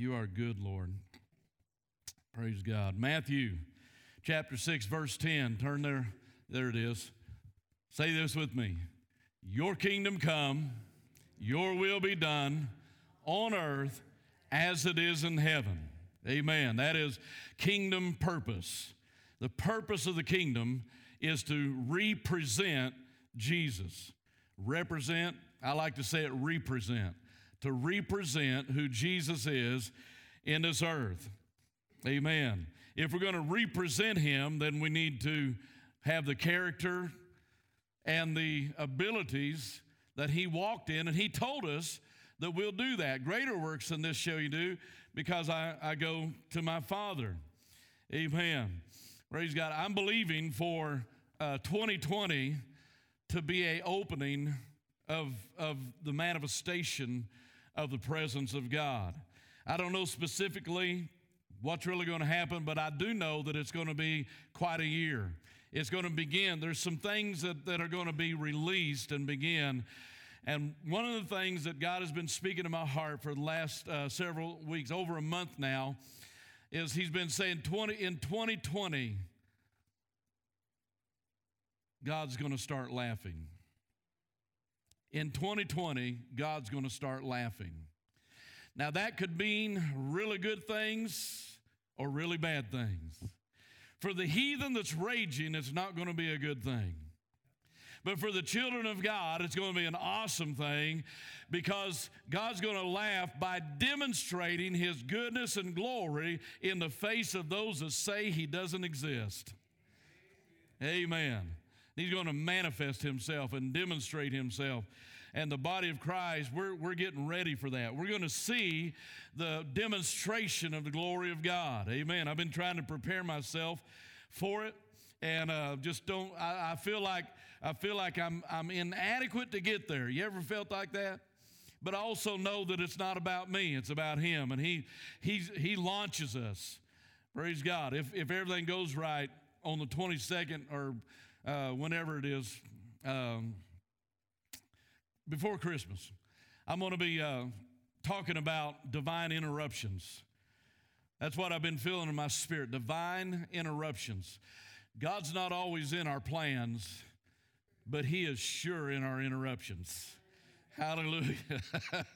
You are good, Lord. Praise God. Matthew chapter 6, verse 10. Turn there. There it is. Say this with me Your kingdom come, your will be done on earth as it is in heaven. Amen. That is kingdom purpose. The purpose of the kingdom is to represent Jesus. Represent, I like to say it represent, to represent who Jesus is in this earth. Amen. If we're going to represent him, then we need to have the character and the abilities that he walked in, and he told us that we'll do that. Greater works than this shall you do because I, I go to my Father. Amen. Praise God. I'm believing for uh, 2020 to be a opening of, of the manifestation of the presence of God. I don't know specifically what's really going to happen, but I do know that it's going to be quite a year. It's going to begin. There's some things that, that are going to be released and begin. And one of the things that God has been speaking to my heart for the last uh, several weeks, over a month now, is He's been saying 20, in 2020, God's going to start laughing. In 2020, God's going to start laughing. Now, that could mean really good things or really bad things. For the heathen that's raging, it's not going to be a good thing. But for the children of God, it's going to be an awesome thing because God's going to laugh by demonstrating His goodness and glory in the face of those that say He doesn't exist. Amen. He's going to manifest Himself and demonstrate Himself and the body of Christ, we're, we're getting ready for that. We're going to see the demonstration of the glory of God. Amen. I've been trying to prepare myself for it and uh, just don't, I, I feel like, I feel like I'm, I'm inadequate to get there. You ever felt like that? But I also know that it's not about me, it's about Him. And He, he's, he launches us. Praise God. If, if everything goes right on the 22nd or uh, whenever it is, um, before Christmas, I'm going to be uh, talking about divine interruptions. That's what I've been feeling in my spirit divine interruptions. God's not always in our plans, but He is sure in our interruptions. Hallelujah.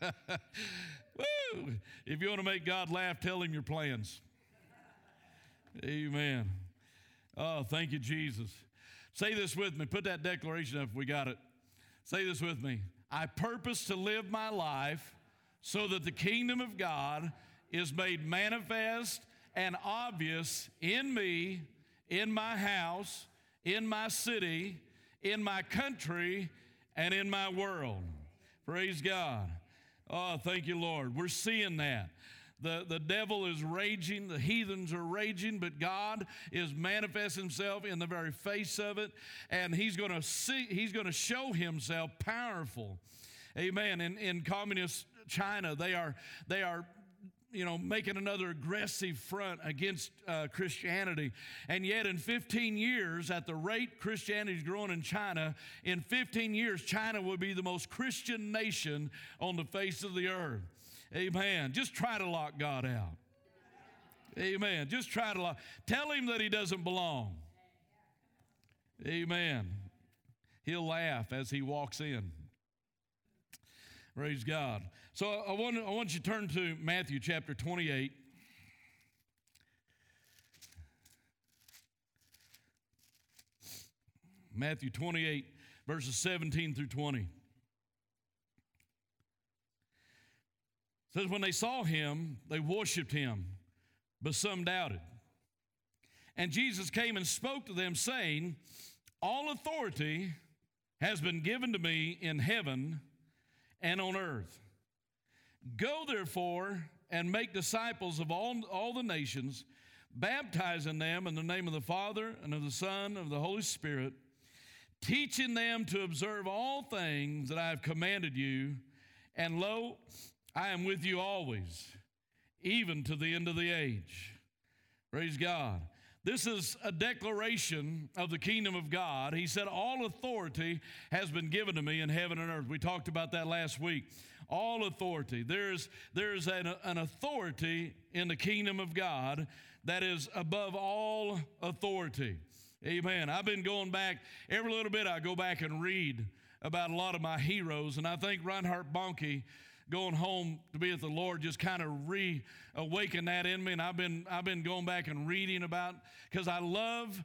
Woo! If you want to make God laugh, tell Him your plans. Amen. Oh, thank you, Jesus. Say this with me. Put that declaration up we got it. Say this with me. I purpose to live my life so that the kingdom of God is made manifest and obvious in me, in my house, in my city, in my country, and in my world. Praise God. Oh, thank you, Lord. We're seeing that. The, the devil is raging, the heathens are raging, but God is manifesting himself in the very face of it, and he's going to see, he's to show himself powerful. Amen. In, in communist China, they are, they are you know, making another aggressive front against uh, Christianity. And yet, in 15 years, at the rate Christianity is growing in China, in 15 years, China will be the most Christian nation on the face of the earth. Amen. Just try to lock God out. Amen. Just try to lock. Tell him that he doesn't belong. Amen. He'll laugh as he walks in. Praise God. So I want, I want you to turn to Matthew chapter 28. Matthew 28, verses 17 through 20. Says, When they saw him, they worshiped him, but some doubted. And Jesus came and spoke to them, saying, All authority has been given to me in heaven and on earth. Go therefore and make disciples of all, all the nations, baptizing them in the name of the Father and of the Son and of the Holy Spirit, teaching them to observe all things that I have commanded you. And lo, I am with you always, even to the end of the age. Praise God. This is a declaration of the kingdom of God. He said, All authority has been given to me in heaven and earth. We talked about that last week. All authority. There's, there's an, an authority in the kingdom of God that is above all authority. Amen. I've been going back every little bit, I go back and read about a lot of my heroes, and I think Reinhard Bonnke going home to be with the Lord just kind of reawakened that in me. And I've been I've been going back and reading about because I love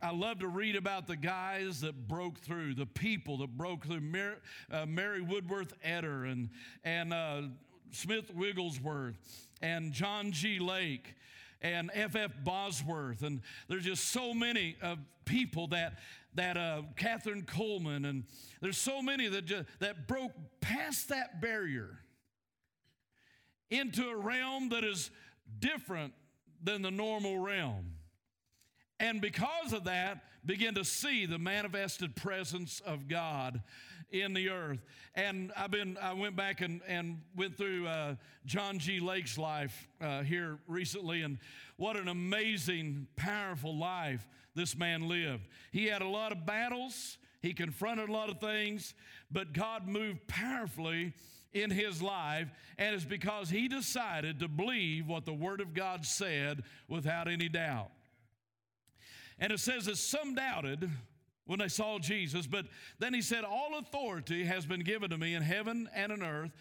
I love to read about the guys that broke through, the people that broke through. Mary, uh, Mary Woodworth Etter and and uh, Smith Wigglesworth and John G. Lake and F. F. Bosworth, and there's just so many of people that that uh, Kathryn Kuhlman, and there's so many that just, that broke past that barrier into a realm that is different than the normal realm. And because of that, begin to see the manifested presence of God in the earth. And I've been, I went back and, and went through uh, John G. Lake's life uh, here recently, and what an amazing, powerful life this man lived. He had a lot of battles, he confronted a lot of things, but God moved powerfully in his life, and it's because he decided to believe what the Word of God said without any doubt. And it says that some doubted when they saw Jesus, but then he said, All authority has been given to me in heaven and in earth.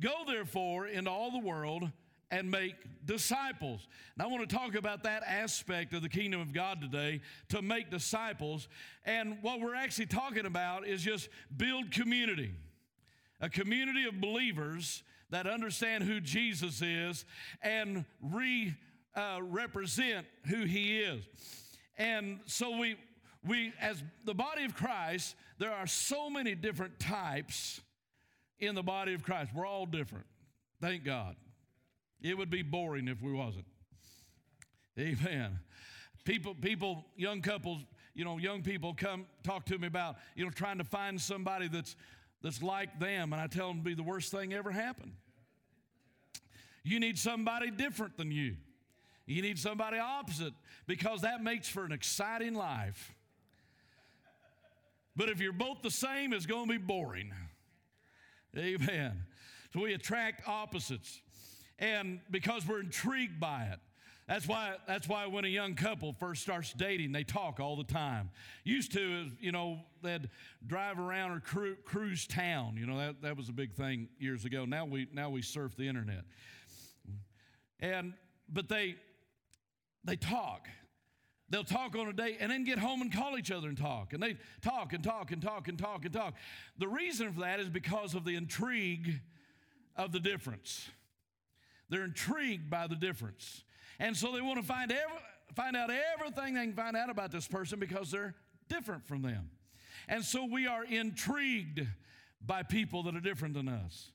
Go therefore into all the world and make disciples. And I want to talk about that aspect of the kingdom of God today to make disciples. And what we're actually talking about is just build community, a community of believers that understand who Jesus is and re uh, represent who he is. And so we we as the body of Christ, there are so many different types in the body of Christ. We're all different. Thank God. It would be boring if we wasn't. Amen. People, people, young couples, you know, young people come talk to me about, you know, trying to find somebody that's that's like them, and I tell them to be the worst thing ever happened. You need somebody different than you. You need somebody opposite because that makes for an exciting life. But if you're both the same, it's going to be boring. Amen. So we attract opposites and because we're intrigued by it. That's why, that's why when a young couple first starts dating, they talk all the time. Used to, you know, they'd drive around or cru- cruise town. You know, that, that was a big thing years ago. Now we, now we surf the internet. And, but they, they talk. They'll talk on a date and then get home and call each other and talk. And they talk and talk and talk and talk and talk. The reason for that is because of the intrigue of the difference. They're intrigued by the difference. And so they want to find, find out everything they can find out about this person because they're different from them. And so we are intrigued by people that are different than us.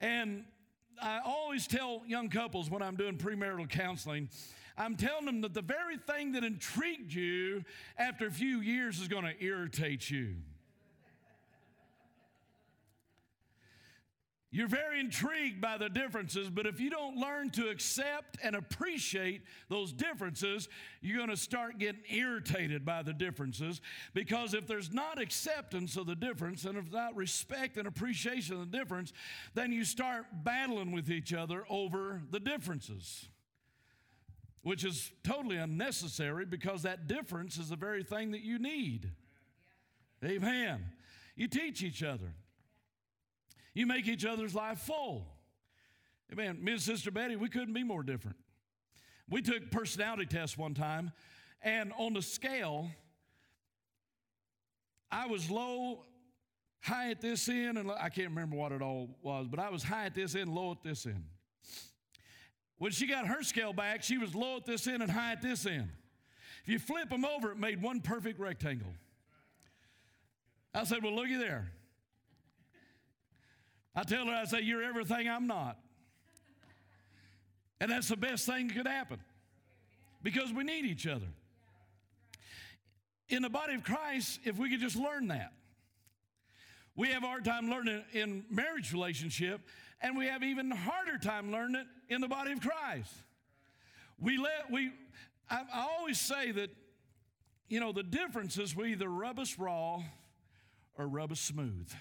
And I always tell young couples when I'm doing premarital counseling, I'm telling them that the very thing that intrigued you after a few years is going to irritate you. You're very intrigued by the differences, but if you don't learn to accept and appreciate those differences, you're going to start getting irritated by the differences. Because if there's not acceptance of the difference and if not respect and appreciation of the difference, then you start battling with each other over the differences, which is totally unnecessary because that difference is the very thing that you need. Amen. You teach each other. You make each other's life full. Amen. Me and Sister Betty, we couldn't be more different. We took personality tests one time, and on the scale, I was low, high at this end, and I can't remember what it all was, but I was high at this end, low at this end. When she got her scale back, she was low at this end and high at this end. If you flip them over, it made one perfect rectangle. I said, Well, looky there. I tell her, I say, You're everything I'm not. And that's the best thing that could happen because we need each other. In the body of Christ, if we could just learn that, we have a hard time learning in marriage relationship, and we have even harder time learning it in the body of Christ. We let we I, I always say that you know the difference is we either rub us raw or rub us smooth.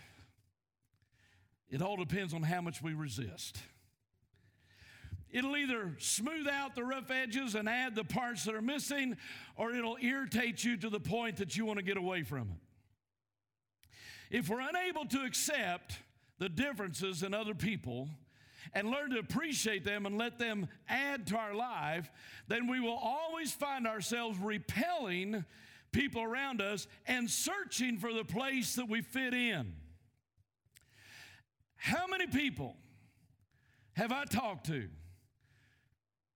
It all depends on how much we resist. It'll either smooth out the rough edges and add the parts that are missing, or it'll irritate you to the point that you want to get away from it. If we're unable to accept the differences in other people and learn to appreciate them and let them add to our life, then we will always find ourselves repelling people around us and searching for the place that we fit in. How many people have I talked to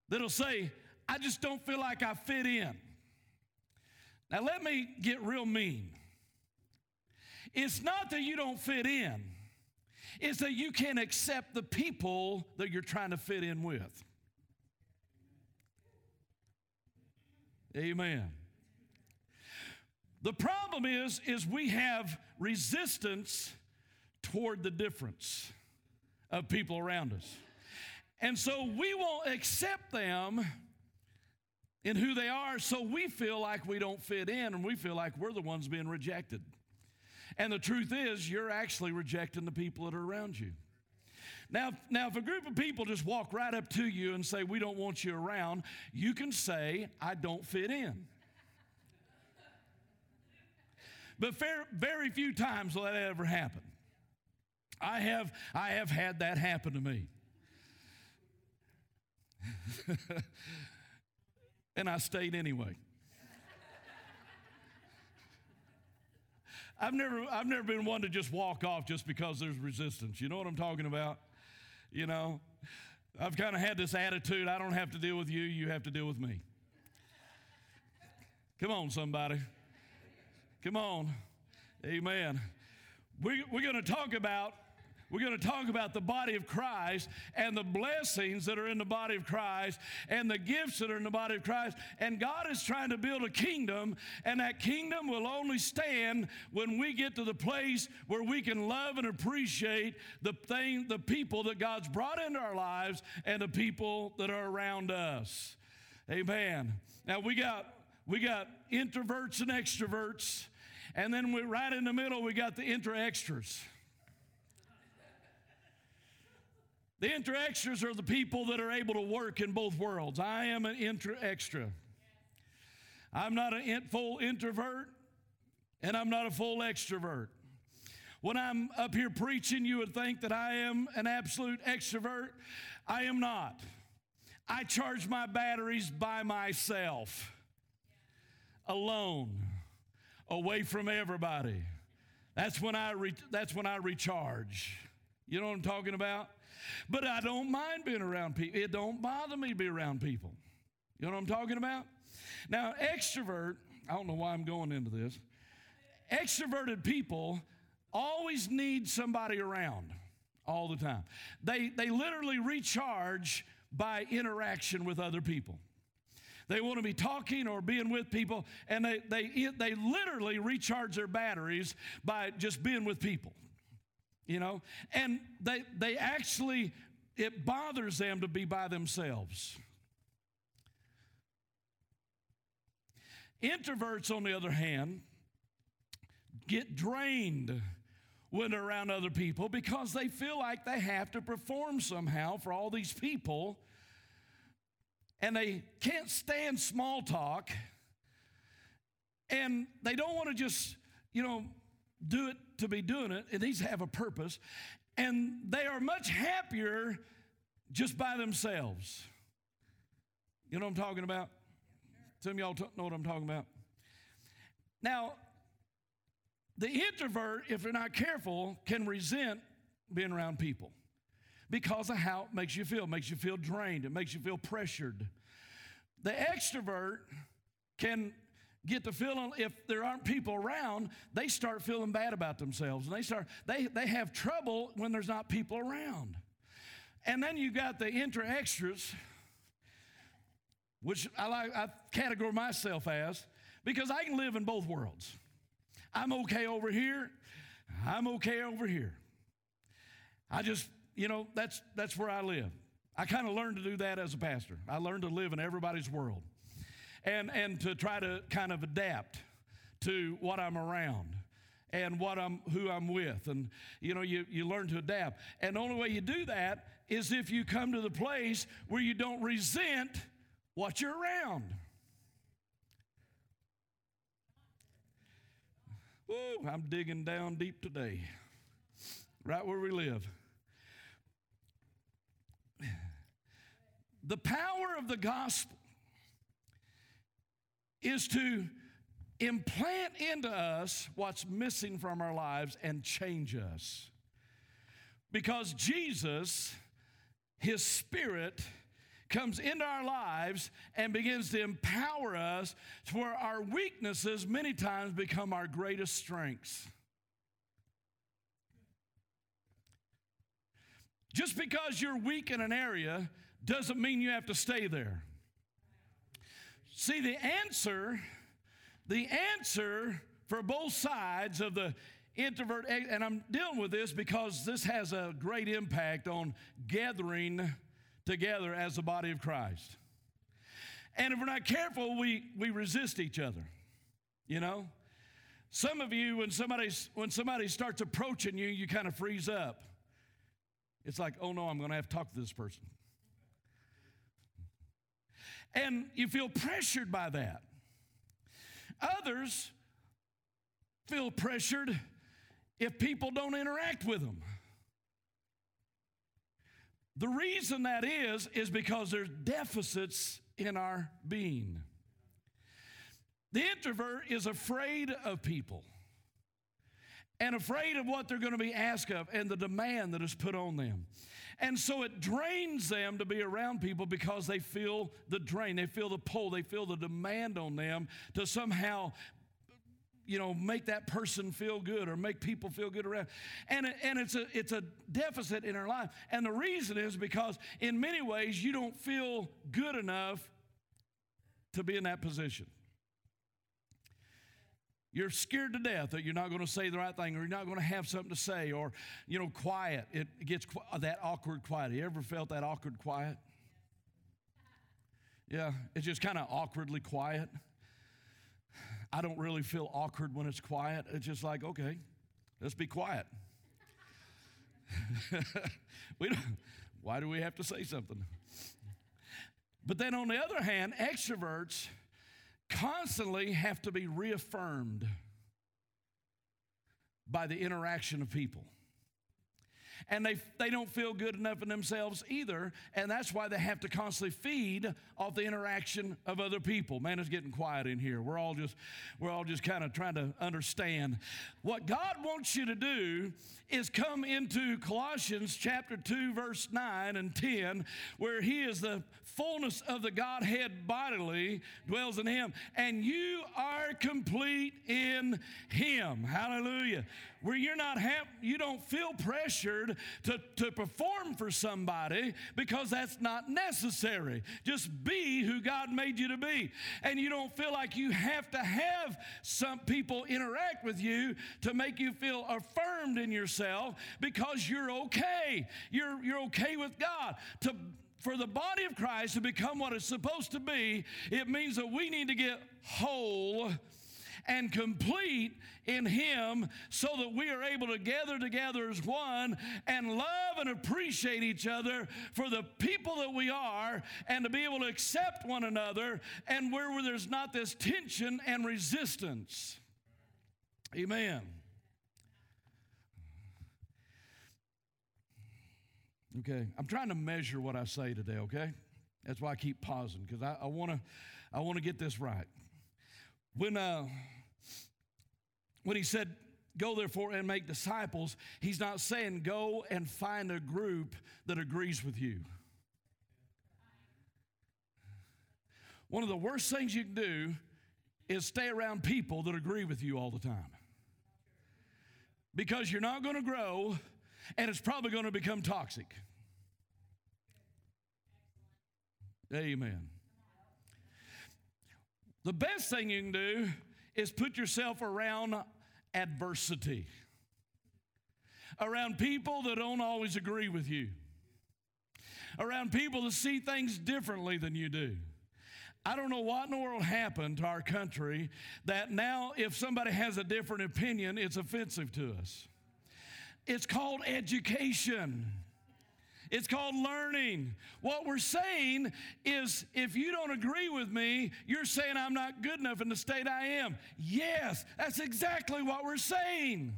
that'll say, I just don't feel like I fit in? Now, let me get real mean. It's not that you don't fit in, it's that you can't accept the people that you're trying to fit in with. Amen. The problem is is we have resistance toward the difference of people around us. And so we won't accept them in who they are, so we feel like we don't fit in and we feel like we're the ones being rejected. And the truth is, you're actually rejecting the people that are around you. Now, now, if a group of people just walk right up to you and say, We don't want you around, you can say, I don't fit in. But very, very few times will that ever happen. I have, I have had that happen to me. and I stayed anyway. I've never, I've never been one to just walk off just because there's resistance. You know what I'm talking about? You know, I've kind of had this attitude I don't have to deal with you, you have to deal with me. Come on, somebody. Come on. Amen. We, we're going to talk about we're going to talk about the body of Christ and the blessings that are in the body of Christ and the gifts that are in the body of Christ. And God is trying to build a kingdom, and that kingdom will only stand when we get to the place where we can love and appreciate the thing, the people that God's brought into our lives and the people that are around us. Amen. Now we got we got introverts and extroverts, and then we, right in the middle we got the intra extras. The intra extras are the people that are able to work in both worlds. I am an intra extra. I'm not a full introvert and I'm not a full extrovert. When I'm up here preaching, you would think that I am an absolute extrovert. I am not. I charge my batteries by myself, alone, away from everybody. That's when I re- that's when I recharge. You know what I'm talking about? But I don't mind being around people. It don't bother me to be around people. You know what I'm talking about? Now, extrovert, I don't know why I'm going into this. Extroverted people always need somebody around all the time. They, they literally recharge by interaction with other people. They want to be talking or being with people, and they, they, they literally recharge their batteries by just being with people you know? And they they actually it bothers them to be by themselves. Introverts on the other hand get drained when they're around other people because they feel like they have to perform somehow for all these people. And they can't stand small talk. And they don't want to just you know do it to be doing it. It needs to have a purpose. And they are much happier just by themselves. You know what I'm talking about? Some of y'all know what I'm talking about. Now, the introvert, if they're not careful, can resent being around people because of how it makes you feel. It makes you feel drained, it makes you feel pressured. The extrovert can get the feeling if there aren't people around, they start feeling bad about themselves. And they start, they, they have trouble when there's not people around. And then you got the intra extras, which I like I categorize myself as, because I can live in both worlds. I'm okay over here, I'm okay over here. I just, you know, that's that's where I live. I kind of learned to do that as a pastor. I learned to live in everybody's world and, and to try to kind of adapt to what I'm around. and what I'm who I'm with. And you know, you, you learn to adapt. And the only way you do that is if you come to the place where you don't resent what you're around. Woo, I'm digging down deep today, right where we live. The power of the gospel is to implant into us what's missing from our lives and change us. Because Jesus, His Spirit, comes into our lives and begins to empower us to where our weaknesses many times become our greatest strengths. Just because you're weak in an area doesn't mean you have to stay there. See, the answer, the answer for both sides of the introvert, and I'm dealing with this because this has a great impact on gathering together as the body of Christ. And if we're not careful, we, we resist each other. You know? Some of you, when somebody, when somebody starts approaching you, you kind of freeze up. It's like, oh no, I'm going to have to talk to this person. And you feel pressured by that. Others feel pressured if people don't interact with them. The reason that is, is because there's deficits in our being. The introvert is afraid of people and afraid of what they're going to be asked of and the demand that is put on them. And so it drains them to be around people because they feel the drain, they feel the pull, they feel the demand on them to somehow you know, make that person feel good or make people feel good around. And, and it's, a, it's a deficit in our life. And the reason is because in many ways you don't feel good enough to be in that position. You're scared to death that you're not going to say the right thing or you're not going to have something to say or, you know, quiet. It gets that awkward quiet. Have you ever felt that awkward quiet? Yeah, it's just kind of awkwardly quiet. I don't really feel awkward when it's quiet. It's just like, okay, let's be quiet. we don't, why do we have to say something? But then on the other hand, extroverts constantly have to be reaffirmed by the interaction of people and they, they don't feel good enough in themselves either. And that's why they have to constantly feed off the interaction of other people. Man, it's getting quiet in here. We're all just, we're all just kind of trying to understand. What God wants you to do is come into Colossians chapter 2, verse 9 and 10, where He is the fullness of the Godhead bodily, dwells in Him, and you are complete in Him. Hallelujah where you're not have, you don't feel pressured to, to perform for somebody because that's not necessary. Just be who God made you to be. And you don't feel like you have to have some people interact with you to make you feel affirmed in yourself because you're okay. You're, you're okay with God. To for the body of Christ to become what it's supposed to be, it means that we need to get whole and complete in Him so that we are able to gather together as one and love and appreciate each other for the people that we are and to be able to accept one another and where, there's not this tension and resistance. Amen. Okay, I'm trying to measure what I say today, okay? That's why I keep pausing because I, I want to I want to get this right. When, uh, when he said, Go therefore and make disciples, he's not saying go and find a group that agrees with you. One of the worst things you can do is stay around people that agree with you all the time. Because you're not going to grow and it's probably going to become toxic. Amen. The best thing you can do is put yourself around adversity, around people that don't always agree with you, around people that see things differently than you do. I don't know what in the world happened to our country that now, if somebody has a different opinion, it's offensive to us. It's called education. It's called learning. What we're saying is if you don't agree with me, you're saying I'm not good enough in the state I am. Yes, that's exactly what we're saying.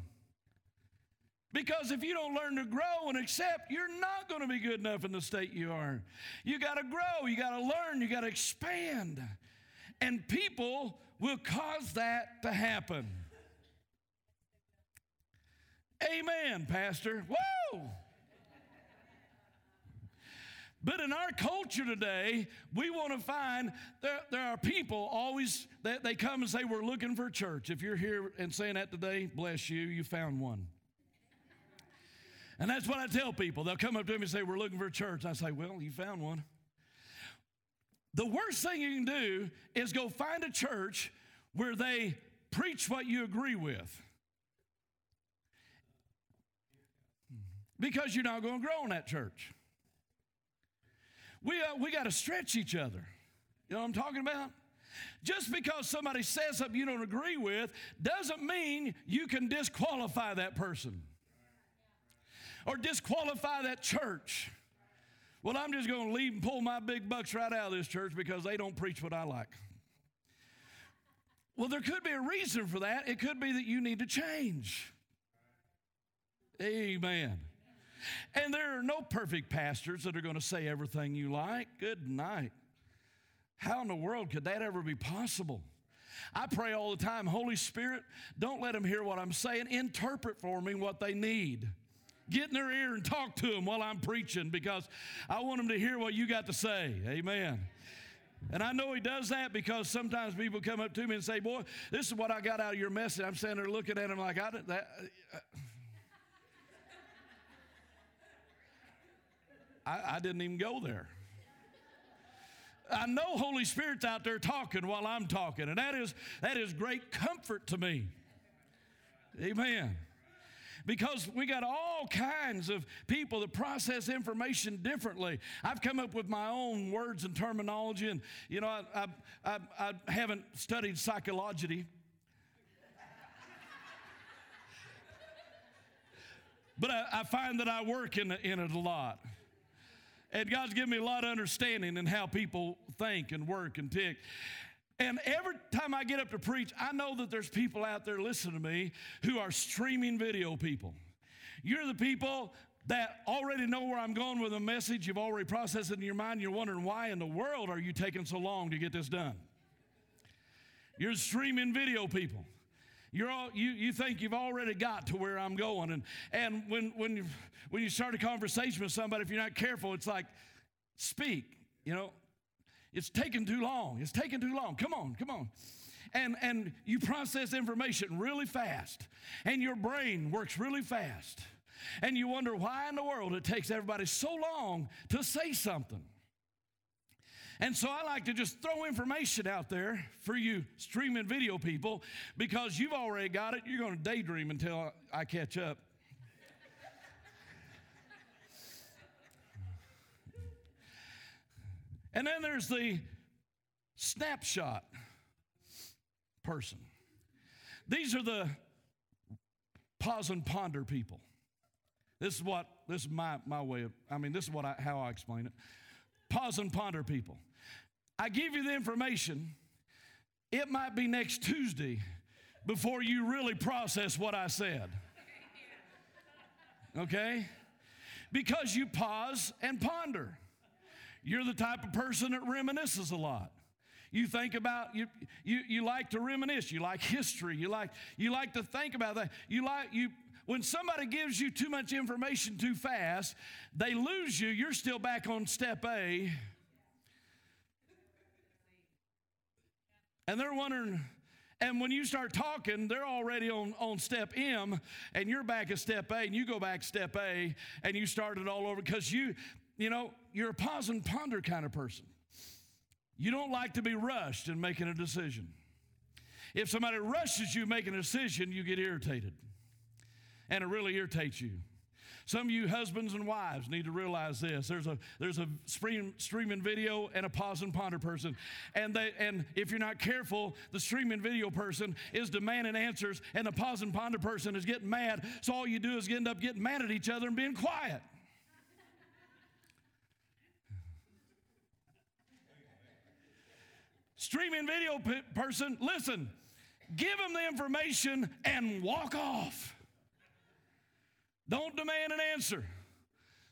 Because if you don't learn to grow and accept, you're not going to be good enough in the state you are. You got to grow, you got to learn, you got to expand. And people will cause that to happen. Amen, Pastor. Whoa! But in our culture today, we want to find there, there are people always that they come and say, We're looking for church. If you're here and saying that today, bless you, you found one. And that's what I tell people. They'll come up to me and say, We're looking for a church. I say, Well, you found one. The worst thing you can do is go find a church where they preach what you agree with. Because you're not going to grow in that church. We, uh, we got to stretch each other. You know what I'm talking about? Just because somebody says something you don't agree with doesn't mean you can disqualify that person or disqualify that church. Well, I'm just going to leave and pull my big bucks right out of this church because they don't preach what I like. Well, there could be a reason for that. It could be that you need to change. Amen. And there are no perfect pastors that are going to say everything you like. Good night. How in the world could that ever be possible? I pray all the time, Holy Spirit, don't let them hear what I'm saying. Interpret for me what they need. Get in their ear and talk to them while I'm preaching because I want them to hear what you got to say. Amen. And I know he does that because sometimes people come up to me and say, Boy, this is what I got out of your message. I'm standing there looking at him like, I didn't, that. Uh, I, I didn't even go there. I know Holy Spirit's out there talking while I'm talking, and that is that is great comfort to me. Amen. Because we got all kinds of people that process information differently. I've come up with my own words and terminology, and you know, I, I, I, I haven't studied psychology. but I, I, find that I work in, in it a lot. And God's given me a lot of understanding in how people think and work and tick. And every time I get up to preach, I know that there's people out there listening to me who are streaming video people. You're the people that already know where I'm going with a message. You've already processed it in your mind. You're wondering why in the world are you taking so long to get this done? You're streaming video people. You're all, you, you think you've already got to where I'm going. And, and when, when, you, when you start a conversation with somebody, if you're not careful, it's like, speak. You know, it's taking too long. It's taking too long. Come on, come on. And, and you process information really fast, and your brain works really fast. And you wonder why in the world it takes everybody so long to say something. And so I like to just throw information out there for you streaming video people because you've already got it. You're going to daydream until I catch up. and then there's the snapshot person. These are the pause and ponder people. This is what this is my, my way of I mean this is what I, how I explain it. Pause and ponder people. I give you the information, it might be next Tuesday before you really process what I said. Okay? Because you pause and ponder. You're the type of person that reminisces a lot. You think about you, you you like to reminisce. You like history. You like you like to think about that. You like you when somebody gives you too much information too fast, they lose you. You're still back on step A And they're wondering, and when you start talking, they're already on, on step M, and you're back at step A, and you go back step A, and you start it all over because you, you know, you're a pause and ponder kind of person. You don't like to be rushed in making a decision. If somebody rushes you making a decision, you get irritated. And it really irritates you. Some of you husbands and wives need to realize this. There's a there's a stream, streaming video and a pause and ponder person, and they and if you're not careful, the streaming video person is demanding answers, and the pause and ponder person is getting mad. So all you do is end up getting mad at each other and being quiet. streaming video p- person, listen, give them the information and walk off. Don't demand an answer.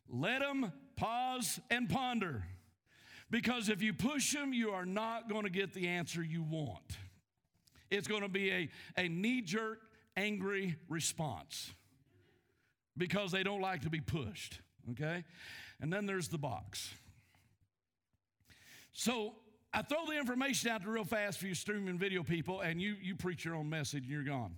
Let them pause and ponder. Because if you push them, you are not going to get the answer you want. It's going to be a, a knee jerk, angry response because they don't like to be pushed, okay? And then there's the box. So I throw the information out there real fast for you streaming video people, and you, you preach your own message and you're gone.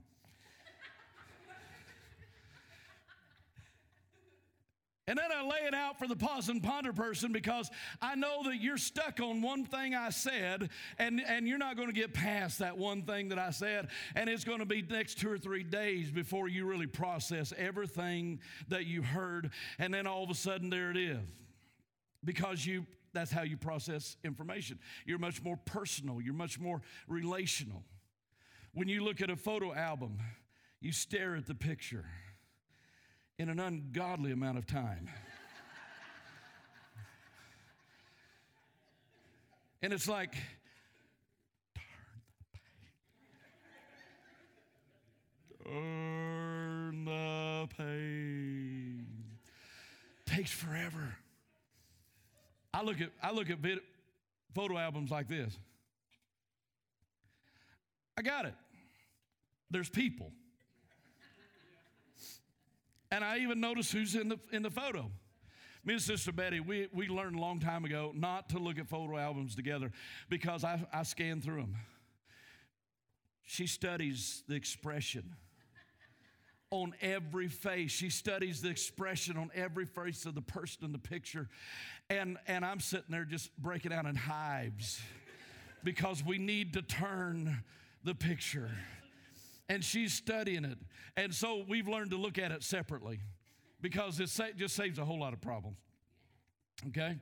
And then I lay it out for the pause and ponder person because I know that you're stuck on one thing I said, and, and you're not going to get past that one thing that I said. And it's going to be next two or three days before you really process everything that you heard. And then all of a sudden, there it is. Because you that's how you process information. You're much more personal, you're much more relational. When you look at a photo album, you stare at the picture in an ungodly amount of time. and it's like, turn the page. Takes forever. I look at, I look at vid, photo albums like this. I got it. There's people. And I even notice who's in the, in the photo. Me and Sister Betty, we, we learned a long time ago not to look at photo albums together because I, I scan through them. She studies the expression on every face. She studies the expression on every face of the person in the picture. And, and I'm sitting there just breaking out in hives because we need to turn the picture and she's studying it. And so we've learned to look at it separately because it just saves a whole lot of problems. Okay?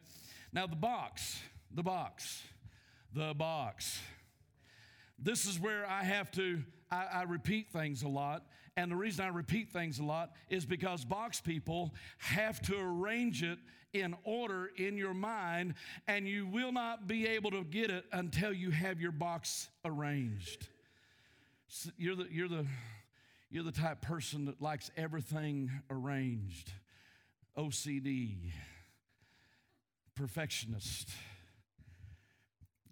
Now, the box, the box, the box. This is where I have to, I, I, repeat things a lot. And the reason I repeat things a lot is because box people have to arrange it in order in your mind, and you will not be able to get it until you have your box arranged. You're the, you're the, you're the type person that likes everything arranged. OCD, perfectionist.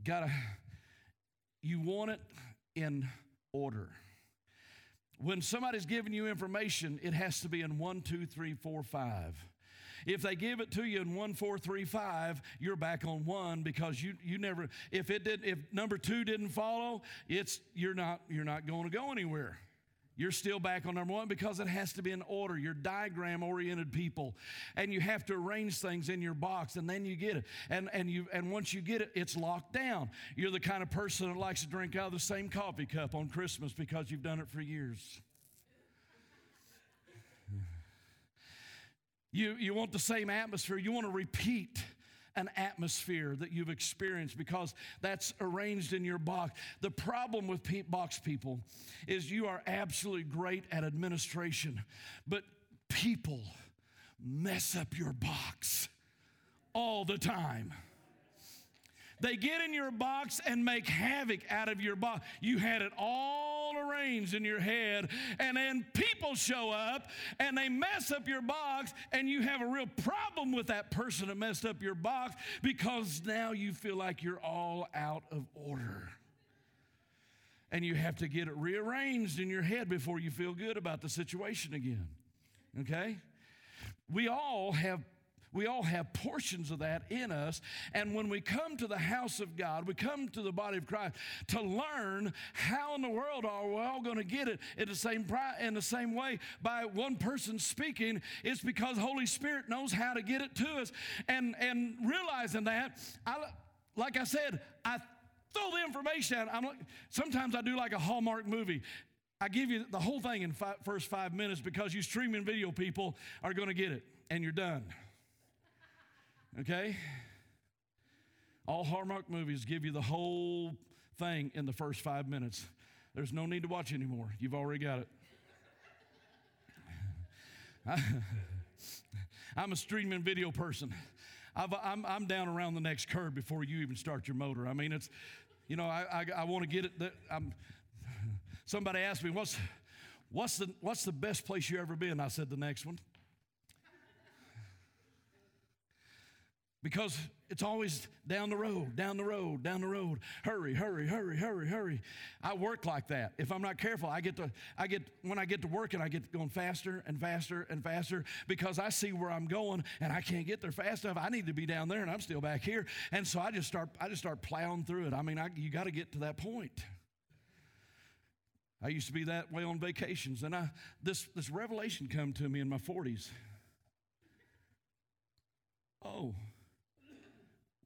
Gotta, you want it in order. When somebody's giving you information, it has to be in one, two, three, four, five. If they give it to you in one, four, three, five, you're back on one because you you never. If it did, if number two didn't follow, it's you're not you're not going to go anywhere. You're still back on number one because it has to be in order. You're diagram oriented people. And you have to arrange things in your box and then you get it. And, and, you, and once you get it, it's locked down. You're the kind of person that likes to drink out of the same coffee cup on Christmas because you've done it for years. You, you want the same atmosphere. You want to repeat an atmosphere that you've experienced because that's arranged in your box. The problem with box people is you are absolutely great at administration, but people mess up your box all the time. They get in your box and make havoc out of your box. You had it all arranged in your head, and then people show up and they mess up your box, and you have a real problem with that person that messed up your box because now you feel like you're all out of order. And you have to get it rearranged in your head before you feel good about the situation again. Okay? We all have we all have portions of that in us. And when we come to the house of God, we come to the body of Christ to learn how in the world are we all going to get it in the same in the same way by one person speaking. It's because Holy Spirit knows how to get it to us. And and realizing that, I like I said, I throw the information out. I'm like, sometimes I do like a Hallmark movie. I give you the whole thing in five, first five minutes because you streaming video people are going to get it and you're done. Okay? All Hallmark movies give you the whole thing in the first five minutes. There's no need to watch anymore. You've already got it. I'm a streaming video person. i am I'm down around the next curve before you even start your motor. I mean, it's, you know, I, I, I want to get it. That I'm, somebody asked me, what's, what's, the, what's the best place you ever been? I said, the next one. Because it's always down the road, down the road, down the road. Hurry, hurry, hurry, hurry, hurry. I work like that. If I'm not careful, I get to I get when I get to work and I get going faster and faster and faster because I see where I'm going and I can't get there fast enough. I need to be down there and I'm still back here. And so I just start I just start plowing through it. I mean, I, you got to get to that point. I used to be that way on vacations, and I this this revelation come to me in my 40s. Oh,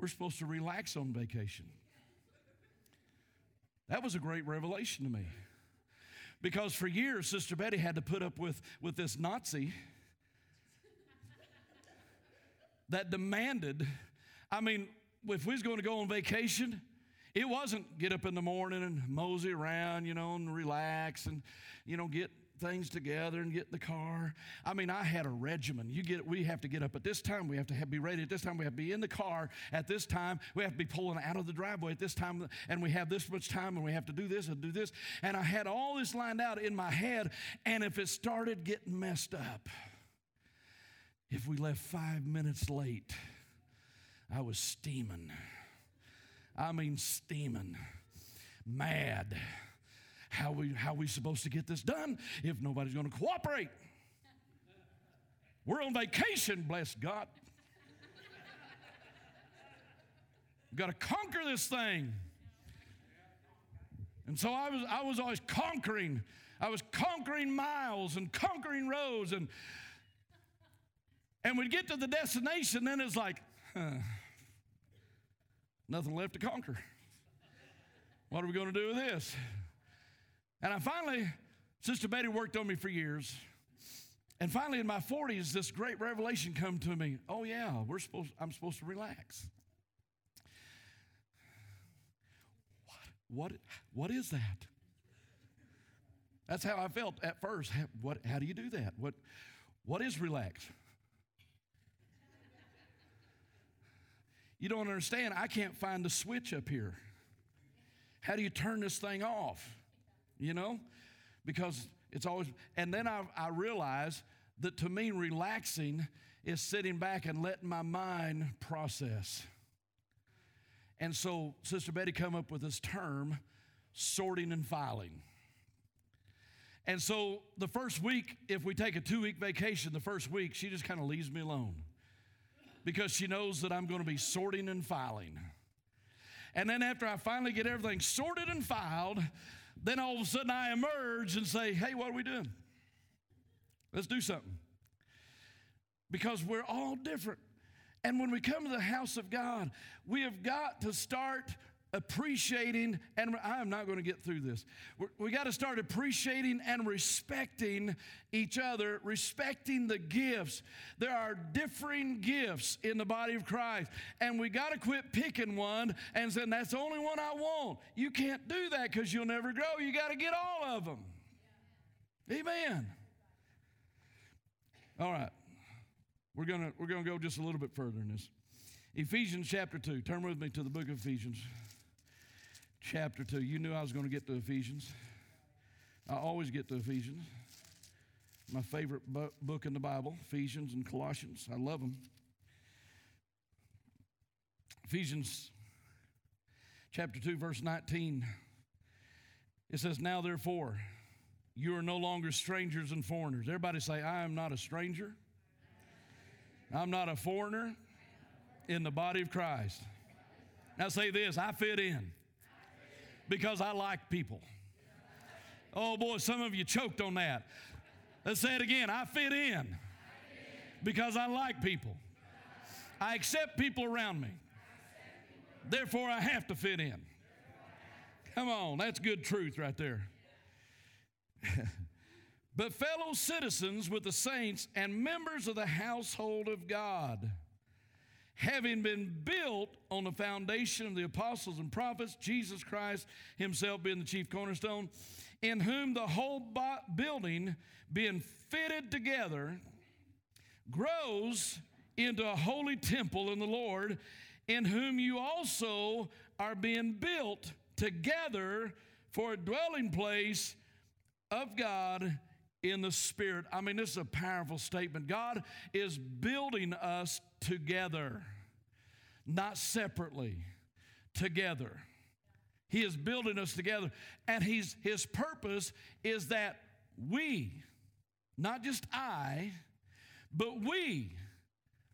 we're supposed to relax on vacation. That was a great revelation to me. Because for years, Sister Betty had to put up with, with this Nazi that demanded, I mean, if we was going to go on vacation, it wasn't get up in the morning and mosey around, you know, and relax and, you know, get things together and get in the car. I mean, I had a regimen. You get we have to get up at this time, we have to have, be ready at this time, we have to be in the car at this time, we have to be pulling out of the driveway at this time, and we have this much time, and we have to do this and do this. And I had all this lined out in my head, and if it started getting messed up, if we left five minutes late, I was steaming. I mean, steaming, mad how we how we supposed to get this done if nobody's going to cooperate? We're on vacation, bless God. We've got to conquer this thing. And so I was I was always conquering. I was conquering miles and conquering roads and and we'd get to the destination, then it's like, huh, nothing left to conquer. What are we going to do with this? And I finally, Sister Betty worked on me for years. And finally, in my 40s, this great revelation come to me. Oh yeah, we're supposed. I'm supposed to relax. What? What? What is that? That's how I felt at first. How, what? How do you do that? What? What is relax? You don't understand. I can't find the switch up here. How do you turn this thing off? You know? Because it's always, and then I, I realize that to me, relaxing is sitting back and letting my mind process. And so Sister Betty come up with this term, sorting and filing. And so the first week, if we take a two week vacation, the first week, she just kind of leaves me alone because she knows that I'm going to be sorting and filing. And then after I finally get everything sorted and filed, then all of a sudden I emerge and say, hey, what are we doing? Let's do something. Because we're all different. And when we come to the house of God, we have got to start appreciating, and I am not going to get through this. we got to start appreciating and respecting each other, respecting the gifts. There are differing gifts in the body of Christ, and we got to quit picking one and saying, that's the only one I want. You can't do that because you'll never grow. You got to get all of them. Amen. All right. We're going to we're going to go just a little bit further in this. Ephesians chapter 2. Turn with me to the book of Ephesians chapter 2. You knew I was going to get to Ephesians. I always get to Ephesians. My favorite book in the Bible, Ephesians and Colossians. I love them. Ephesians chapter 2, verse 19. It says, Now therefore, you are no longer strangers and foreigners. Everybody say, I am not a stranger. I'm not a foreigner in the body of Christ. Now say this I fit in because I like people. Oh boy, some of you choked on that. Let's say it again. I fit in because I like people. I accept people around me. Therefore, I have to fit in. Come on, that's good truth right there. but fellow citizens with the saints and members of the household of God, having been built on the foundation of the apostles and prophets, Jesus Christ himself being the chief cornerstone, in whom the whole building being fitted together grows into a holy temple in the Lord, in whom you also are being built together for a dwelling place of God in the Spirit. I mean, this is a powerful statement. God is building us together, not separately, together. He is building us together. And he's, his purpose is that we, not just I, but we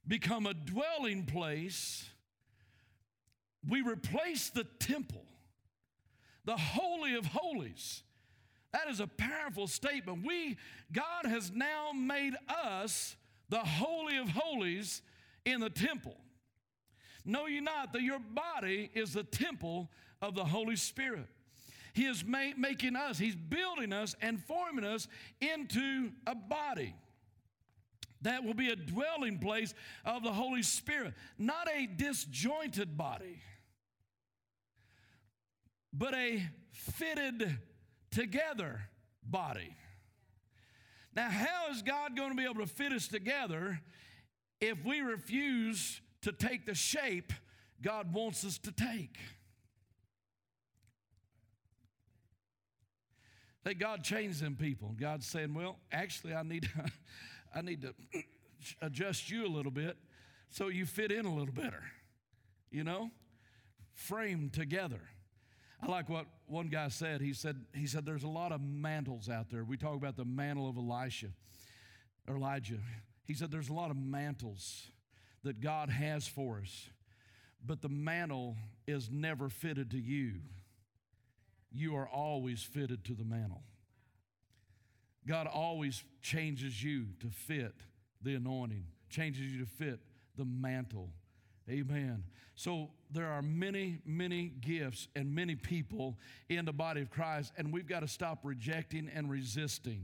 become a dwelling place. We replace the temple, the Holy of Holies. That is a powerful statement. We, God has now made us the Holy of Holies in the temple. Know you not that your body is the temple of the Holy Spirit? He is ma- making us, He's building us and forming us into a body. That will be a dwelling place of the Holy Spirit, not a disjointed body, but a fitted together body. Now, how is God going to be able to fit us together if we refuse to take the shape God wants us to take? That God changed them people. God's saying, well, actually, I need, I need to adjust you a little bit so you fit in a little better. You know? Framed together. I like what one guy said. He said, he said, there's a lot of mantles out there. We talk about the mantle of Elisha, Elijah. He said, there's a lot of mantles that God has for us, but the mantle is never fitted to you. You are always fitted to the mantle. God always changes you to fit the anointing, changes you to fit the mantle. Amen. So there are many, many gifts and many people in the body of Christ, and we've got to stop rejecting and resisting.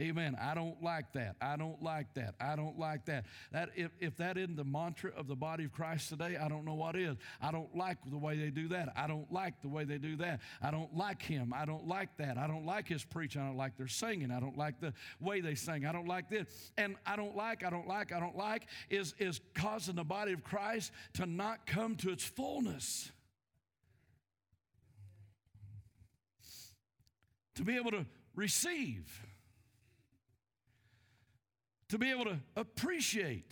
Amen. I don't like that. I don't like that. I don't like that. That if, if that isn't the mantra of the body of Christ today, I don't know what is. I don't like the way they do that. I don't like the way they do that. I don't like him. I don't like that. I don't like his preaching. I don't like their singing. I don't like the way they sing. I don't like this. And I don't like, I don't like, I don't like is, is causing the body of Christ to not come to its fullness. To be able to receive to be able to appreciate.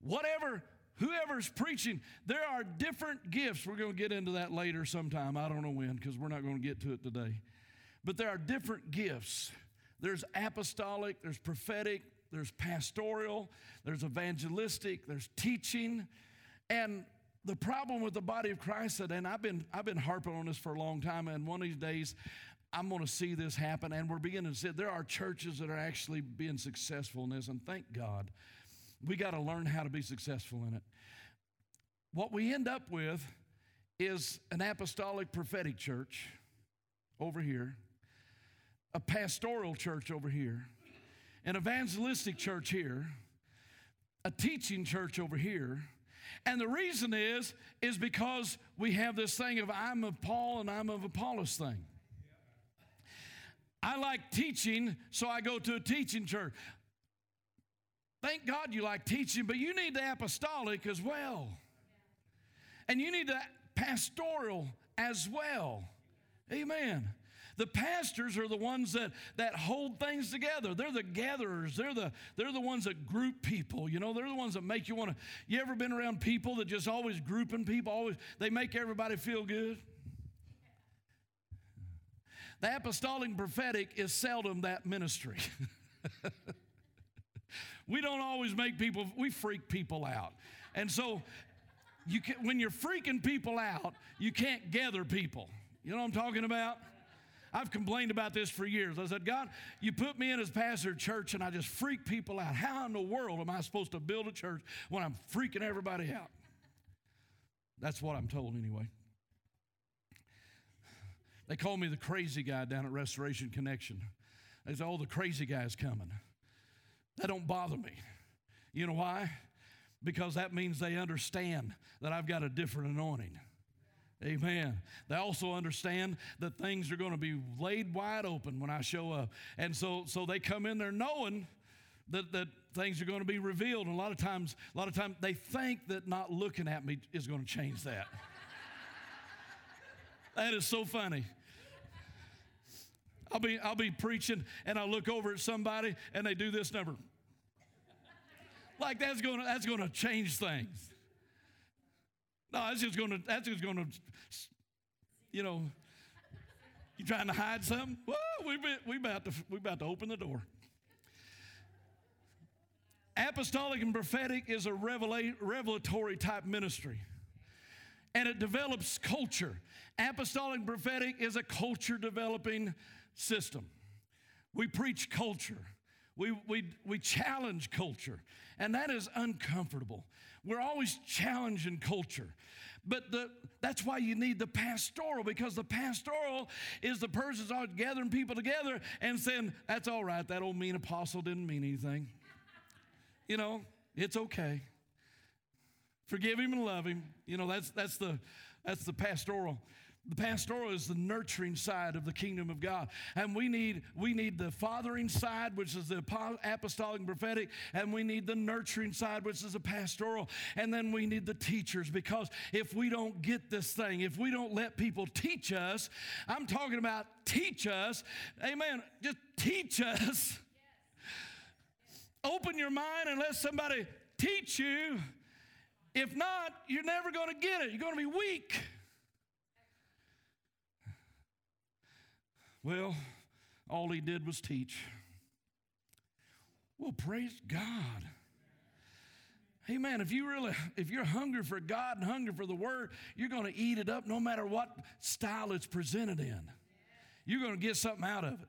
Whatever whoever's preaching there are different gifts. We're going to get into that later sometime. I don't know when because we're not going to get to it today. But there are different gifts. There's apostolic there's prophetic there's pastoral there's evangelistic there's teaching. And the problem with the body of christ and i've been i've been harping on this for a long time and one of these days I'm going to see this happen. And we're beginning to see there are churches that are actually being successful in this. And thank God. We got to learn how to be successful in it. What we end up with is an apostolic prophetic church over here, a pastoral church over here, an evangelistic church here, a teaching church over here. And the reason is, is because we have this thing of I'm of Paul and I'm of Apollos thing. I like teaching, so I go to a teaching church. Thank God you like teaching, but you need the apostolic as well. And you need the pastoral as well. Amen. The pastors are the ones that, that hold things together. They're the gatherers. They're the, they're the ones that group people. You know, they're the ones that make you want to. You ever been around people that just always grouping people? Always, they make everybody feel good. The apostolic prophetic is seldom that ministry. we don't always make people, we freak people out. And so you can, when you're freaking people out, you can't gather people. You know what I'm talking about? I've complained about this for years. I said, God, you put me in as pastor of church and I just freak people out. How in the world am I supposed to build a church when I'm freaking everybody out? That's what I'm told anyway. They call me the crazy guy down at Restoration Connection. They say, oh, the crazy guy's coming. That don't bother me. You know why? Because that means they understand that I've got a different anointing. Amen. They also understand that things are going to be laid wide open when I show up. And so, so they come in there knowing that, that things are going to be revealed. And a lot of times, a lot of times they think that not looking at me is going to change that. that is so funny. I'll be, I'll be preaching and I look over at somebody and they do this number. Like that's gonna that's gonna change things. No, that's just gonna that's just gonna you know you trying to hide something? We we about to we about to open the door. Apostolic and prophetic is a revelatory type ministry. And it develops culture. Apostolic and prophetic is a culture developing system. We preach culture. We, we, we challenge culture, and that is uncomfortable. We're always challenging culture. But the, that's why you need the pastoral because the pastoral is the person's always gathering people together and saying, That's all right, that old mean apostle didn't mean anything. you know, it's okay. Forgive him and love him. You know, that's, that's, the, that's the pastoral. The pastoral is the nurturing side of the kingdom of God. And we need, we need the fathering side, which is the apostolic and prophetic, and we need the nurturing side, which is the pastoral. And then we need the teachers, because if we don't get this thing, if we don't let people teach us, I'm talking about teach us, amen, just teach us. Open your mind and let somebody teach you. If not, you're never going to get it. You're going to be weak. Well, all he did was teach. Well, praise God. Man, if you really, if you're hungry for God and hungry for the word, you're going to eat it up no matter what style it's presented in. You're going to get something out of it.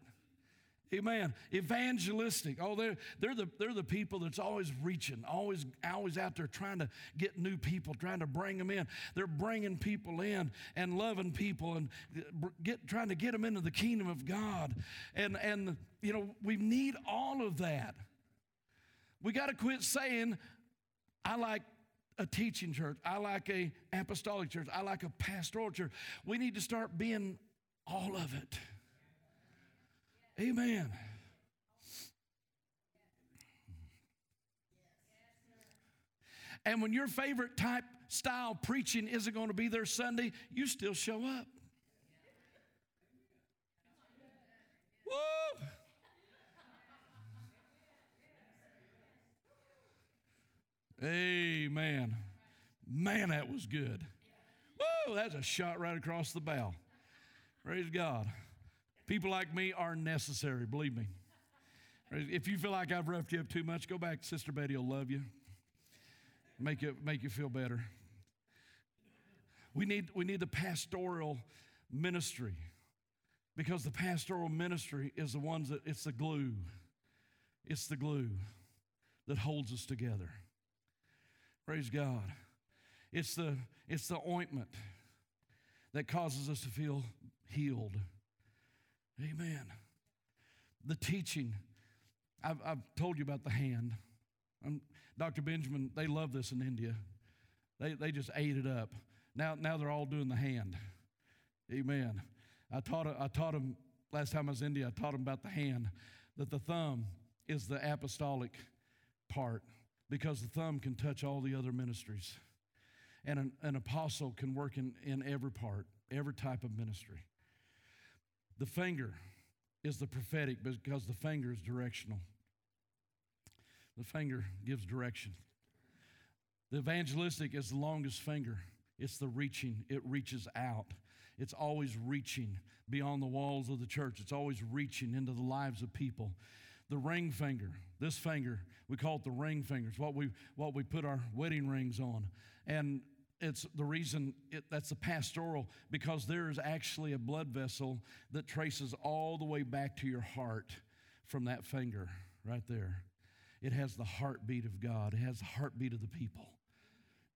Amen. Evangelistic. Oh, they're, they're, the, they're the people that's always reaching, always, always out there trying to get new people, trying to bring them in. They're bringing people in and loving people and uh, get, trying to get them into the kingdom of God. And, and you know, we need all of that. We got to quit saying, I like a teaching church. I like a apostolic church. I like a pastoral church. We need to start being all of it. Amen. And when your favorite type style preaching isn't going to be there Sunday, you still show up. Whoa! Amen. Man, that was good. Whoa, that's a shot right across the bow. Praise God. People like me are necessary, believe me. If you feel like I've roughed you up too much, go back. Sister Betty will love you, make you, make you feel better. We need, we need the pastoral ministry because the pastoral ministry is the ones that it's the glue. It's the glue that holds us together. Praise God. It's the, it's the ointment that causes us to feel healed. Amen. The teaching. I've, I've told you about the hand. Um, Dr. Benjamin, they love this in India. They, they just ate it up. Now, now they're all doing the hand. Amen. I taught, I taught them last time I was in India, I taught them about the hand, that the thumb is the apostolic part because the thumb can touch all the other ministries. And an, an apostle can work in, in every part, every type of ministry. The finger is the prophetic because the finger is directional. The finger gives direction. The evangelistic is the longest finger. It's the reaching, it reaches out. It's always reaching beyond the walls of the church, it's always reaching into the lives of people. The ring finger, this finger, we call it the ring finger. It's what we, what we put our wedding rings on. And it's the reason it, that's the pastoral because there is actually a blood vessel that traces all the way back to your heart from that finger right there. It has the heartbeat of God, it has the heartbeat of the people.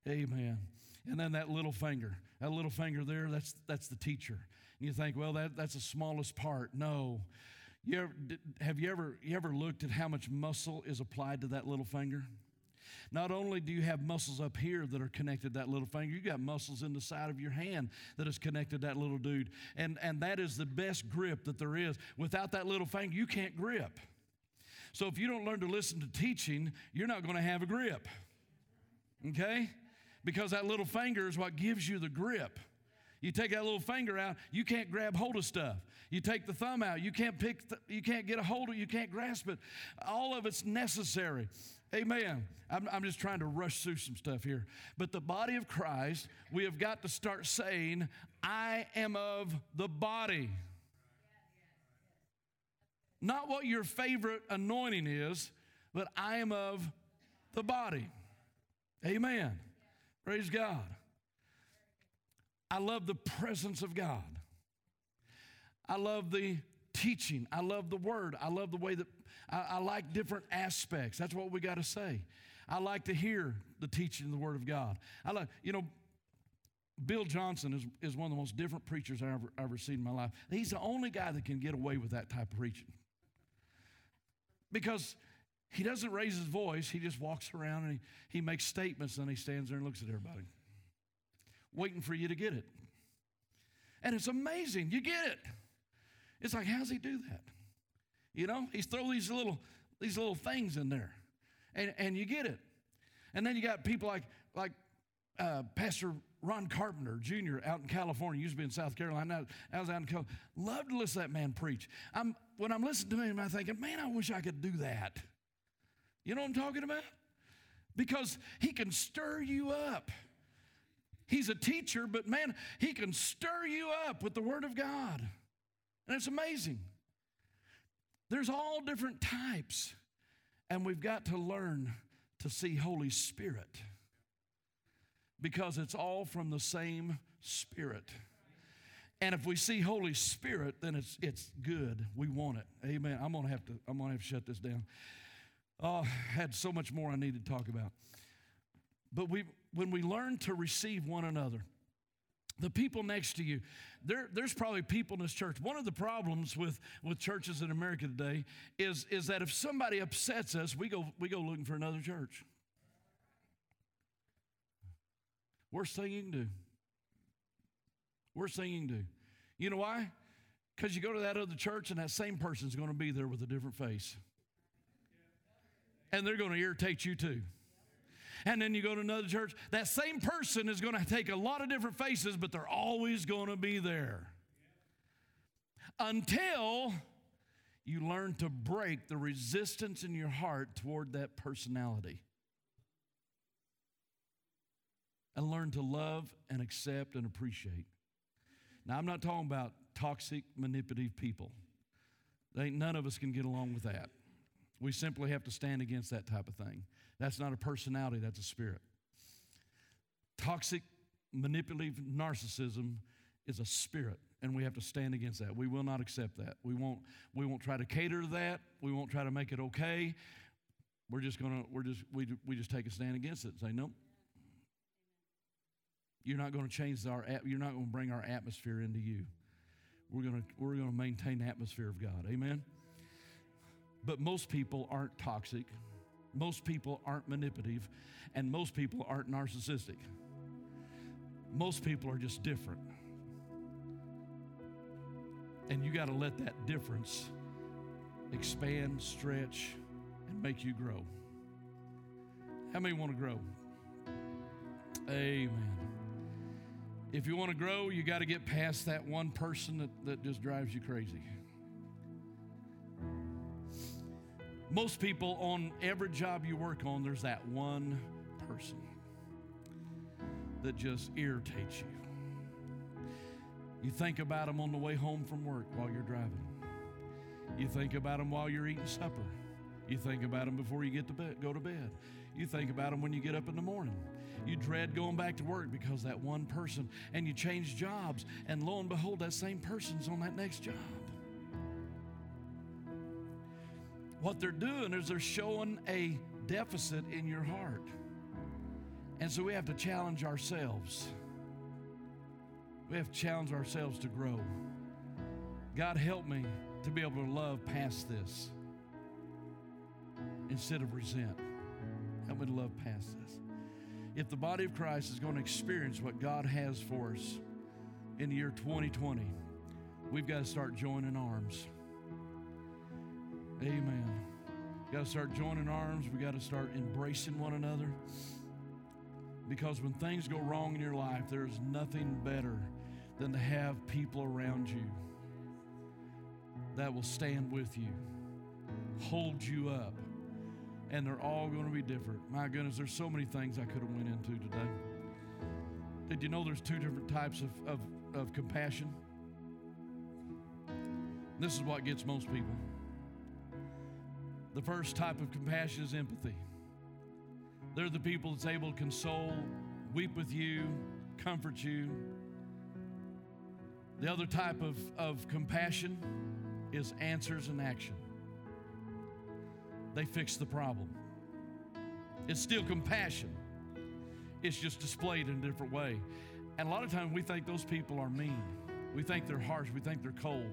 Amen. And then that little finger, that little finger there, that's, that's the teacher. And you think, well, that, that's the smallest part. No. You ever, have you ever, you ever looked at how much muscle is applied to that little finger? Not only do you have muscles up here that are connected that little finger, you got muscles in the side of your hand that is connected that little dude. And, and that is the best grip that there is. Without that little finger, you can't grip. So if you don't learn to listen to teaching, you're not going to have a grip. Okay? Because that little finger is what gives you the grip. You take that little finger out, you can't grab hold of stuff. You take the thumb out, you can't pick, th- you can't get a hold of it, you can't grasp it. All of it's necessary. Amen. I'm, I'm just trying to rush through some stuff here. But the body of Christ, we have got to start saying, I am of the body. Not what your favorite anointing is, but I am of the body. Amen. Praise God. I love the presence of God. I love the teaching. I love the word. I love the way that I, I like different aspects. That's what we got to say. I like to hear the teaching of the word of God. I like, you know, Bill Johnson is, is one of the most different preachers I've ever, ever seen in my life. He's the only guy that can get away with that type of preaching because he doesn't raise his voice. He just walks around and he, he makes statements and he stands there and looks at everybody, waiting for you to get it. And it's amazing. You get it. It's like, how's he do that? You know, he's throw these little these little things in there, and and you get it. And then you got people like like uh, Pastor Ron Carpenter Jr. out in California, used to be in South Carolina. I was out in California. Love to listen to that man preach. I'm, when I'm listening to him, I'm thinking, man, I wish I could do that. You know what I'm talking about? Because he can stir you up. He's a teacher, but man, he can stir you up with the Word of God. And it's amazing. There's all different types, and we've got to learn to see Holy Spirit because it's all from the same Spirit. And if we see Holy Spirit, then it's it's good. We want it. Amen. I'm gonna have to I'm gonna have to shut this down. Oh, I had so much more I need to talk about. But we when we learn to receive one another, the people next to you, there, there's probably people in this church. One of the problems with, with churches in America today is, is that if somebody upsets us, we go, we go looking for another church. Worst thing you can do. Worst thing you can do. You know why? Because you go to that other church and that same person's going to be there with a different face. And they're going to irritate you too. And then you go to another church, that same person is going to take a lot of different faces, but they're always going to be there. Until you learn to break the resistance in your heart toward that personality. And learn to love and accept and appreciate. Now, I'm not talking about toxic, manipulative people. ain't none of us can get along with that. We simply have to stand against that type of thing. That's not a personality, that's a spirit. Toxic, manipulative narcissism is a spirit, and we have to stand against that. We will not accept that. We won't, we won't try to cater to that. We won't try to make it okay. We're just gonna, we're just, we, we just take a stand against it and say, nope. You're not going to change our, you're not going to bring our atmosphere into you. We're going to, we're going to maintain the atmosphere of God. Amen? But most people aren't toxic. Most people aren't manipulative, and most people aren't narcissistic. Most people are just different. And you got to let that difference expand, stretch, and make you grow. How many want to grow? Amen. If you want to grow, you got to get past that one person that, that just drives you crazy. Most people, on every job you work on, there's that one person that just irritates you. You think about them on the way home from work while you're driving. You think about them while you're eating supper. You think about them before you get to bed, go to bed. You think about them when you get up in the morning. You dread going back to work because that one person, and you change jobs, and lo and behold, that same person's on that next job. What they're doing is they're showing a deficit in your heart. And so we have to challenge ourselves. We have to challenge ourselves to grow. God, help me to be able to love past this instead of resent. Help me to love past this. If the body of Christ is going to experience what God has for us in the year 2020, we've got to start joining arms. Amen. Got to start joining arms. We got to start embracing one another. Because when things go wrong in your life, there's nothing better than to have people around you that will stand with you, hold you up, and they're all going to be different. My goodness, there's so many things I could have went into today. Did you know there's two different types of, of, of compassion? This is what gets most people. The first type of compassion is empathy. They're the people that's able to console, weep with you, comfort you. The other type of, of compassion is answers and action. They fix the problem. It's still compassion, it's just displayed in a different way. And a lot of times we think those people are mean. We think they're harsh. We think they're cold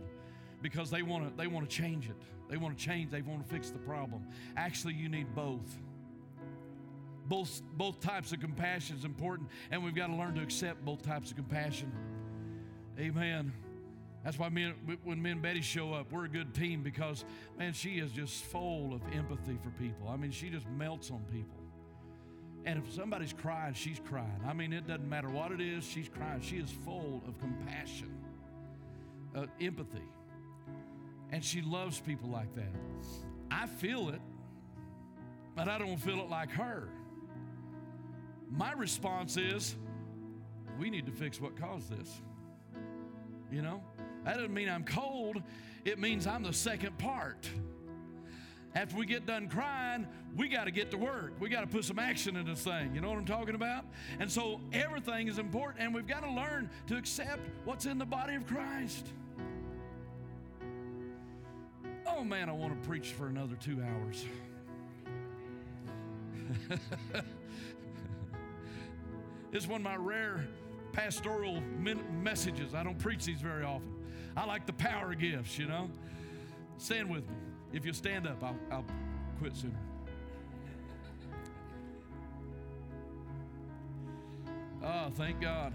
because they want to they want to change it. They want to change. They want to fix the problem. Actually, you need both. Both both types of compassion is important, and we've got to learn to accept both types of compassion. Amen. That's why when me and Betty show up, we're a good team because, man, she is just full of empathy for people. I mean, she just melts on people. And if somebody's crying, she's crying. I mean, it doesn't matter what it is, she's crying. She is full of compassion, uh, empathy. And she loves people like that. I feel it, but I don't feel it like her. My response is, we need to fix what caused this. You know? That doesn't mean I'm cold, it means I'm the second part. After we get done crying, we got to get to work. We got to put some action in this thing. You know what I'm talking about? And so everything is important, and we've got to learn to accept what's in the body of Christ. Oh man, I want to preach for another two hours. it's one of my rare pastoral messages. I don't preach these very often. I like the power gifts, you know. Stand with me. If you stand up, I'll, I'll quit sooner. Oh, thank God.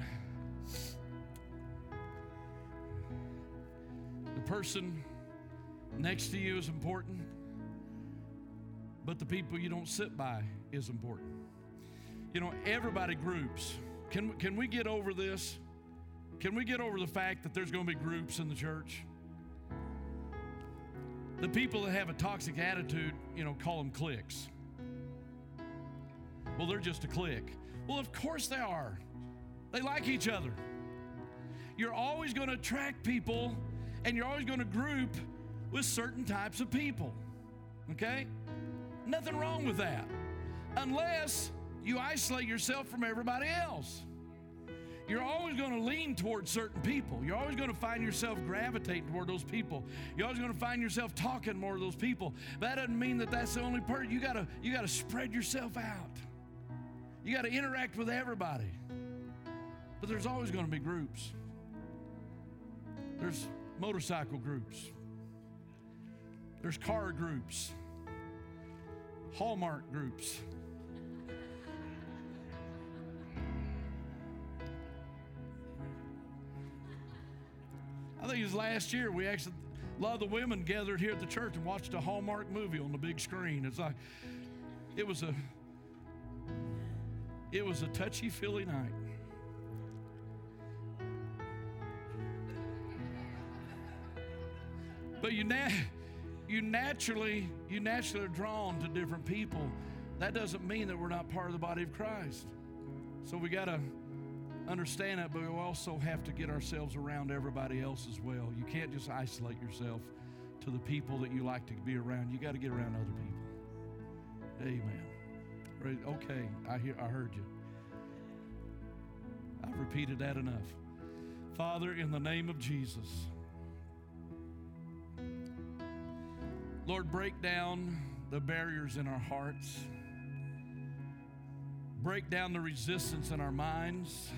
The person next to you is important, but the people you don't sit by is important. You know, everybody groups. Can, can we get over this? Can we get over the fact that there's going to be groups in the church? The people that have a toxic attitude, you know, call them cliques. Well, they're just a clique. Well, of course they are. They like each other. You're always going to attract people and you're always going to group with certain types of people. Okay? Nothing wrong with that. Unless you isolate yourself from everybody else you're always going to lean towards certain people. You're always going to find yourself gravitating toward those people. You're always going to find yourself talking more to those people. That doesn't mean that that's the only person. You got to you got to spread yourself out. You got to interact with everybody. But there's always going to be groups. There's motorcycle groups. There's car groups. Hallmark groups. I think it was last year we actually a lot of the women gathered here at the church and watched a Hallmark movie on the big screen. It's like it was a it was a touchy feely night. But you na- you naturally you naturally are drawn to different people. That doesn't mean that we're not part of the body of Christ. So we got to understand that, but we also have to get ourselves around everybody else as well. You can't just isolate yourself to the people that you like to be around. You got to get around other people. Amen. Okay, I hear I heard you. I've repeated that enough. Father, in the name of Jesus, Lord, break down the barriers in our hearts Break down the resistance in our minds.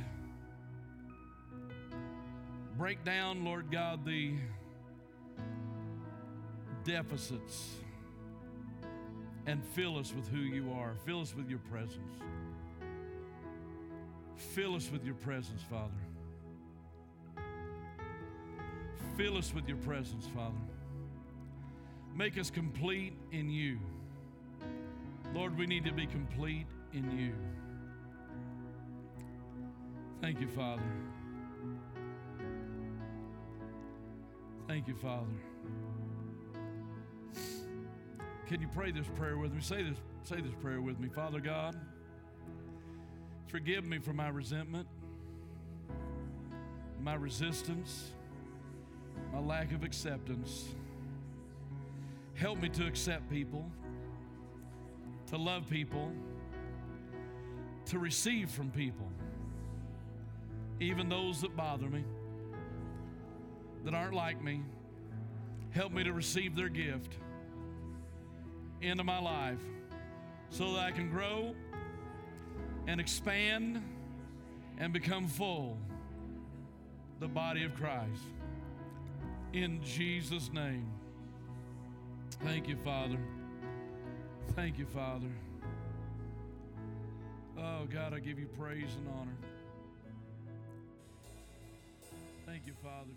Break down, Lord God, the deficits and fill us with who you are. Fill us with your presence. Fill us with your presence, Father. Fill us with your presence, Father. Make us complete in you. Lord, we need to be complete in you. Thank you, Father. Thank you, Father. Can you pray this prayer with me? Say this, say this prayer with me. Father God, forgive me for my resentment, my resistance, my lack of acceptance. Help me to accept people, to love people, to receive from people, even those that bother me, that aren't like me. Help me to receive their gift into my life so that I can grow and expand and become full the body of Christ. In Jesus' name. Thank you, Father. Thank you, Father. Oh, God, I give you praise and honor. Thank you, Father,